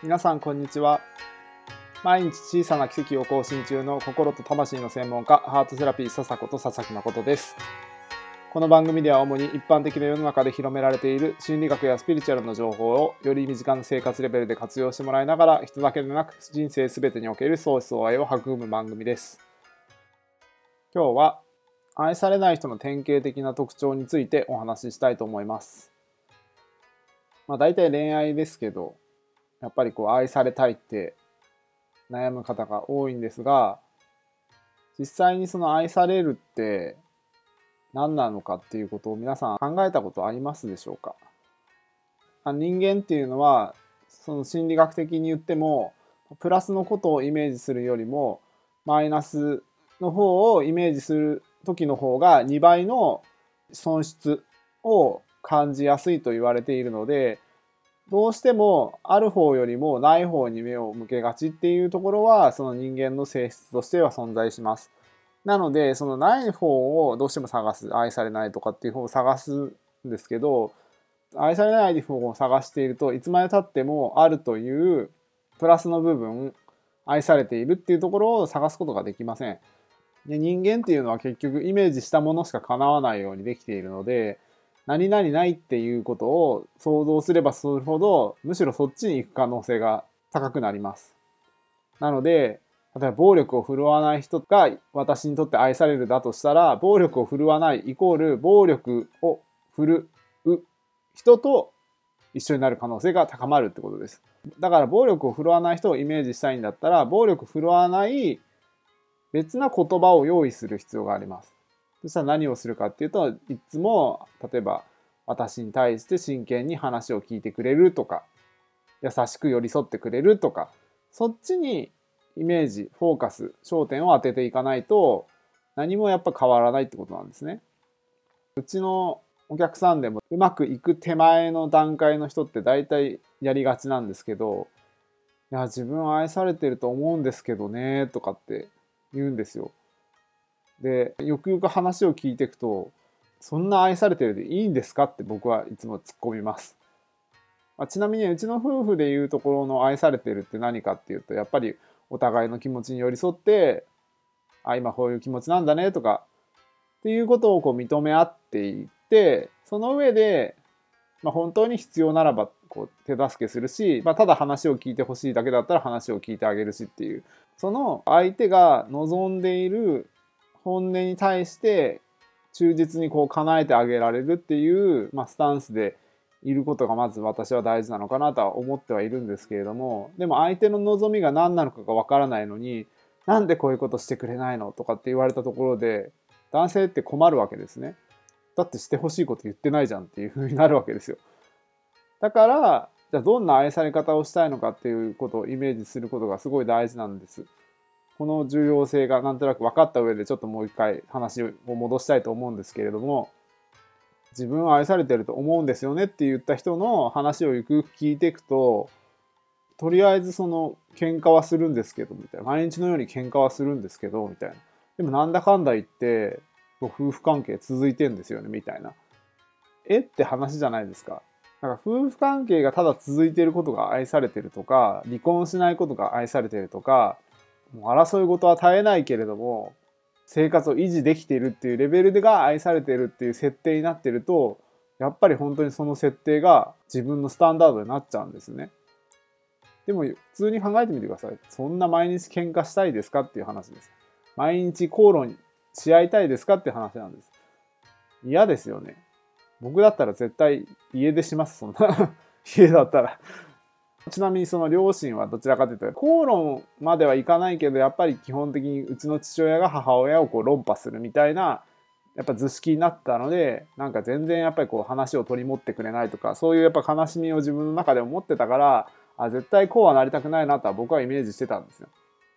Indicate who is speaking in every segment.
Speaker 1: 皆さんこんにちは。毎日小さな奇跡を更新中の心と魂の専門家ハートセラピー笹子と佐々木誠です。この番組では主に一般的な世の中で広められている心理学やスピリチュアルの情報をより身近な生活レベルで活用してもらいながら人だけでなく人生すべてにおける相思相愛を育む番組です。今日は愛されない人の典型的な特徴についてお話ししたいと思います。まあ大体恋愛ですけどやっぱりこう愛されたいって悩む方が多いんですが実際にその愛されるって何なのかっていうことを皆さん考えたことありますでしょうか？人間っていうのはその心理学的に言ってもプラスのことをイメージするよりもマイナスの方をイメージする時の方が2倍の損失を感じやすいと言われているのでどうしてもある方よりもない方に目を向けがちっていうところはその人間の性質としては存在します。なのでそのない方をどうしても探す愛されないとかっていう方を探すんですけど愛されない方を探しているといつまでたってもあるというプラスの部分愛されているっていうところを探すことができません。で人間っていうのは結局イメージしたものしか叶わないようにできているので何々ないっていうことを想像すればするほど、むしろそっちに行く可能性が高くなります。なので、例えば暴力を振るわない人が私にとって愛されるだとしたら、暴力を振るわないイコール暴力を振るう人と一緒になる可能性が高まるってことです。だから暴力を振るわない人をイメージしたいんだったら、暴力振るわない別な言葉を用意する必要があります。そしたら何をするかっていうといつも例えば私に対して真剣に話を聞いてくれるとか優しく寄り添ってくれるとかそっちにイメージフォーカス焦点を当てていかないと何もやっぱ変わらないってことなんですね。うちのお客さんでもうまくいく手前の段階の人って大体やりがちなんですけどいや自分は愛されてると思うんですけどねとかって言うんですよ。でよくよく話を聞いていくとそんな愛されてるでいいんですかって僕はいつも突っ込みます。まあ、ちなみにうちの夫婦でいうところの愛されてるって何かっていうとやっぱりお互いの気持ちに寄り添ってあ今こういう気持ちなんだねとかっていうことをこう認め合っていってその上で、まあ、本当に必要ならばこう手助けするし、まあ、ただ話を聞いてほしいだけだったら話を聞いてあげるしっていうその相手が望んでいる本音に対して忠実にこう叶えてあげられるっていう、まあ、スタンスでいることがまず私は大事なのかなとは思ってはいるんですけれどもでも相手の望みが何なのかがわからないのになんでこういうことしてくれないのとかって言われたところで男性って困るわけですね。だってしてほしいこと言ってないじゃんっていう風になるわけですよ。だからじゃあどんな愛され方をしたいのかっていうことをイメージすることがすごい大事なんです。この重要性がなんとなく分かった上でちょっともう一回話を戻したいと思うんですけれども自分は愛されてると思うんですよねって言った人の話をゆくゆく聞いていくととりあえずその喧嘩はするんですけどみたいな。毎日のように喧嘩はするんですけどみたいなでもなんだかんだ言って夫婦関係続いてんですよねみたいな。えって話じゃないですか。なんか夫婦関係がただ続いてることが愛されてるとか離婚しないことが愛されてるとかもう争い事は絶えないけれども生活を維持できているっていうレベルでが愛されているっていう設定になってるとやっぱり本当にその設定が自分のスタンダードになっちゃうんですね。でも普通に考えてみてください。そんな毎日喧嘩したいですかっていう話です。毎日口論し合いたいですかっていう話なんです。嫌ですよね。僕だったら絶対家出します、そんな 家だったらちなみにその両親はどちらかというと口論まではいかないけどやっぱり基本的にうちの父親が母親をこう論破するみたいなやっぱ図式になったのでなんか全然やっぱりこう話を取り持ってくれないとかそういうやっぱ悲しみを自分の中で思ってたからあ絶対こうはなりたくないなとは僕はイメージしてたんですよ。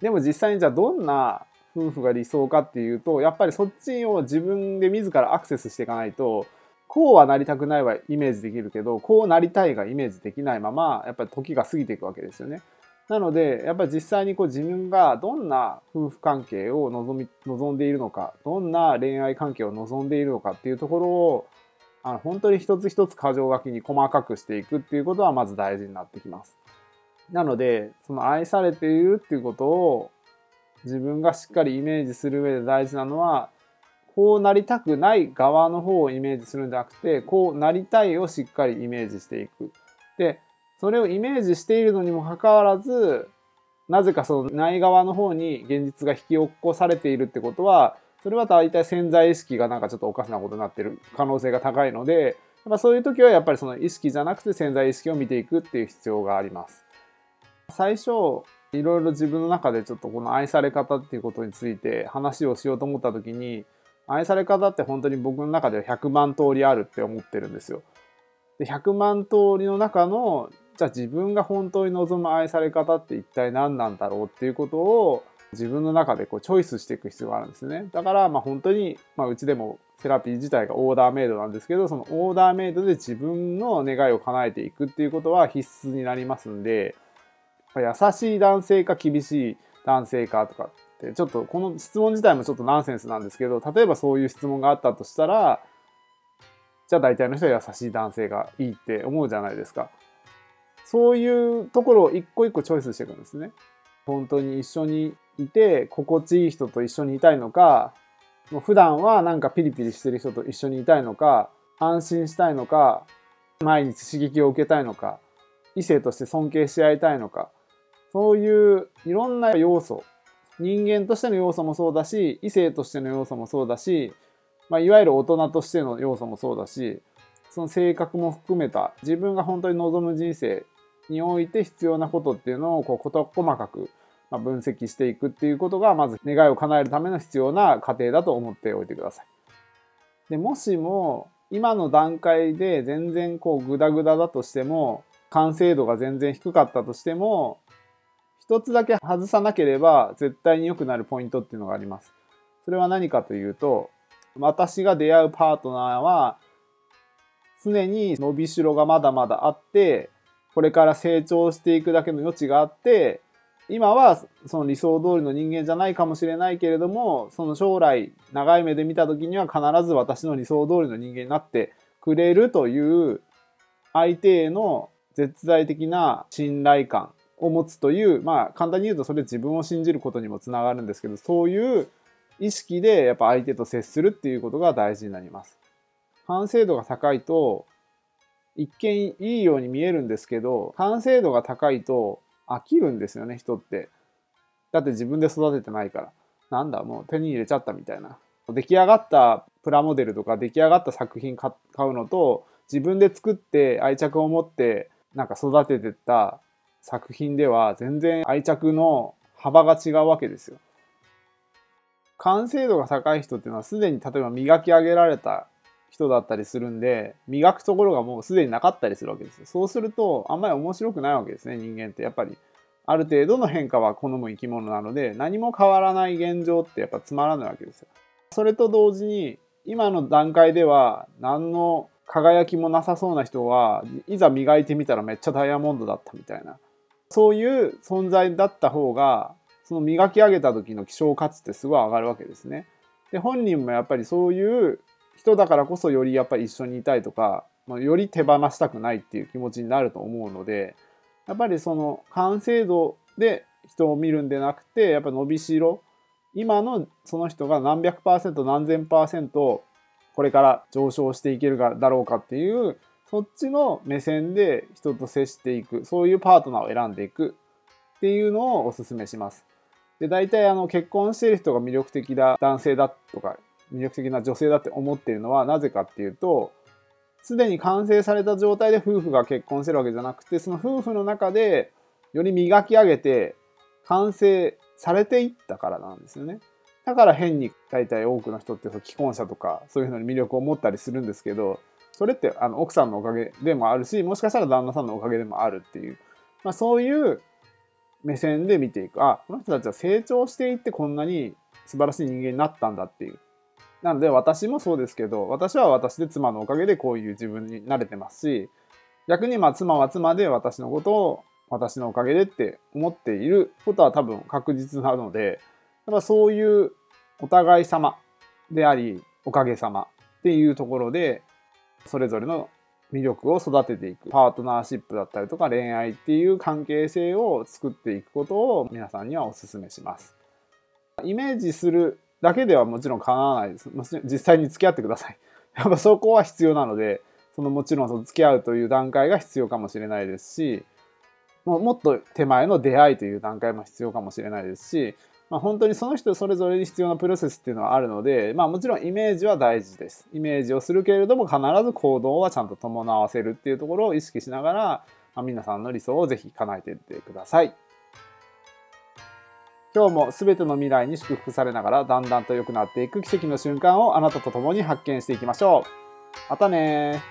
Speaker 1: でも実際にじゃあどんな夫婦が理想かっていうとやっぱりそっちを自分で自らアクセスしていかないとこうはなりたくないはイメージできるけどこうなりたいがイメージできないままやっぱり時が過ぎていくわけですよね。なのでやっぱり実際にこう自分がどんな夫婦関係を望み望んでいるのかどんな恋愛関係を望んでいるのかっていうところをあの本当に一つ一つ箇条書きに細かくしていくっていうことはまず大事になってきます。なので、その愛されているっていうことを自分がしっかりイメージする上で大事なのは、こうなりたくない側の方をイメージするんじゃなくて、こうなりたいをしっかりイメージしていく。で、それをイメージしているのにもかかわらず、なぜかそのない側の方に現実が引き起こされているってことは、それは大体潜在意識がなんかちょっとおかしなことになってる可能性が高いので、やっぱそういう時はやっぱりその意識じゃなくて潜在意識を見ていくっていう必要があります。最初、いろいろ自分の中でちょっとこの愛され方っていうことについて話をしようと思った時に、愛され方って本当に僕の中では100万通りあるって思ってるんですよ。で100万通りの中のじゃあ自分が本当に望む愛され方って一体何なんだろうっていうことを自分の中でこうチョイスしていく必要があるんですね。だからまあ本当に、まあ、うちでもセラピー自体がオーダーメイドなんですけどそのオーダーメイドで自分の願いを叶えていくっていうことは必須になりますんで優しい男性か厳しい男性かとかってちょっとこの質問自体もちょっとナンセンスなんですけど例えばそういう質問があったとしたらじゃあ大体の人は優しい男性がいいって思うじゃないですか。そういうところを一個一個チョイスしていくんですね。本当に一緒にいて心地いい人と一緒にいたいのか、もう普段はなんかピリピリしてる人と一緒にいたいのか、安心したいのか、毎日刺激を受けたいのか、異性として尊敬し合いたいのか、そういういろんな要素、人間としての要素もそうだし、異性としての要素もそうだし、まあ、いわゆる大人としての要素もそうだし、その性格も含めた自分が本当に望む人生において必要なことっていうのをこう事細かく分析していくっていうことがまず願いを叶えるための必要な過程だと思っておいてください。でもしも今の段階で全然こうグダグダだとしても完成度が全然低かったとしても一つだけ外さなければ絶対に良くなるポイントっていうのがあります。それは何かというと私が出会うパートナーは常に伸びしろがまだまだあってこれから成長していくだけの余地があって、今はその理想通りの人間じゃないかもしれないけれども、その将来長い目で見た時には必ず私の理想通りの人間になってくれるという相手への絶大的な信頼感を持つという、まあ簡単に言うとそれ自分を信じることにもつながるんですけど、そういう意識でやっぱ相手と接するっていうことが大事になります。完成度が高いと一見いいように見えるんですけど、完成度が高いと飽きるんですよね、人って。だって自分で育ててないから。なんだ、もう手に入れちゃったみたいな。出来上がったプラモデルとか出来上がった作品買うのと、自分で作って愛着を持ってなんか育ててった作品では全然愛着の幅が違うわけですよ。完成度が高い人っていうのはすでに例えば磨き上げられた人だったりするんで、磨くところがもうすでになかったりするわけですよ。そうすると、あんまり面白くないわけですね、人間って。やっぱり、ある程度の変化は好む生き物なので、何も変わらない現状ってやっぱつまらないわけですよ。それと同時に、今の段階では、何の輝きもなさそうな人は、いざ磨いてみたらめっちゃダイヤモンドだったみたいな。そういう存在だった方が、その磨き上げた時の希少価値ってすごい上がるわけですね。で、本人もやっぱりそういう人だからこそよりやっぱり一緒にいたいとか、ま、より手放したくないっていう気持ちになると思うのでやっぱりその完成度で人を見るんでなくてやっぱ伸びしろ今のその人が何百パーセント何千パーセントこれから上昇していけるだろうかっていうそっちの目線で人と接していくそういうパートナーを選んでいくっていうのをおすすめします。で大体あの結婚している人が魅力的な男性だとか魅力的な女性だって思っているのはなぜかっていうとすでに完成された状態で夫婦が結婚してるわけじゃなくてその夫婦の中でより磨き上げて完成されていったからなんですよね。だから変に大体多くの人って既婚者とかそういうのに魅力を持ったりするんですけどそれってあの奥さんのおかげでもあるしもしかしたら旦那さんのおかげでもあるっていう、まあ、そういう目線で見ていく。あこの人たちは成長していってこんなに素晴らしい人間になったんだっていう。なので私もそうですけど、私は私で妻のおかげでこういう自分に慣れてますし、逆にまあ妻は妻で私のことを私のおかげでって思っていることは多分確実なので、やっぱそういうお互い様であり、おかげさまっていうところで、それぞれの魅力を育てていく。パートナーシップだったりとか恋愛っていう関係性を作っていくことを皆さんにはお勧めします。イメージするだけではもちろん叶わないです。もちろん実際に付き合ってください。やっぱそこは必要なのでそのもちろんその付き合うという段階が必要かもしれないですしももっと手前の出会いという段階も必要かもしれないですしまあ、本当にその人それぞれに必要なプロセスっていうのはあるので、まあ、もちろんイメージは大事です。イメージをするけれども必ず行動はちゃんと伴わせるっていうところを意識しながら、まあ、皆さんの理想をぜひ叶えていってください。今日も全ての未来に祝福されながらだんだんと良くなっていく奇跡の瞬間をあなたと共に発見していきましょう。またね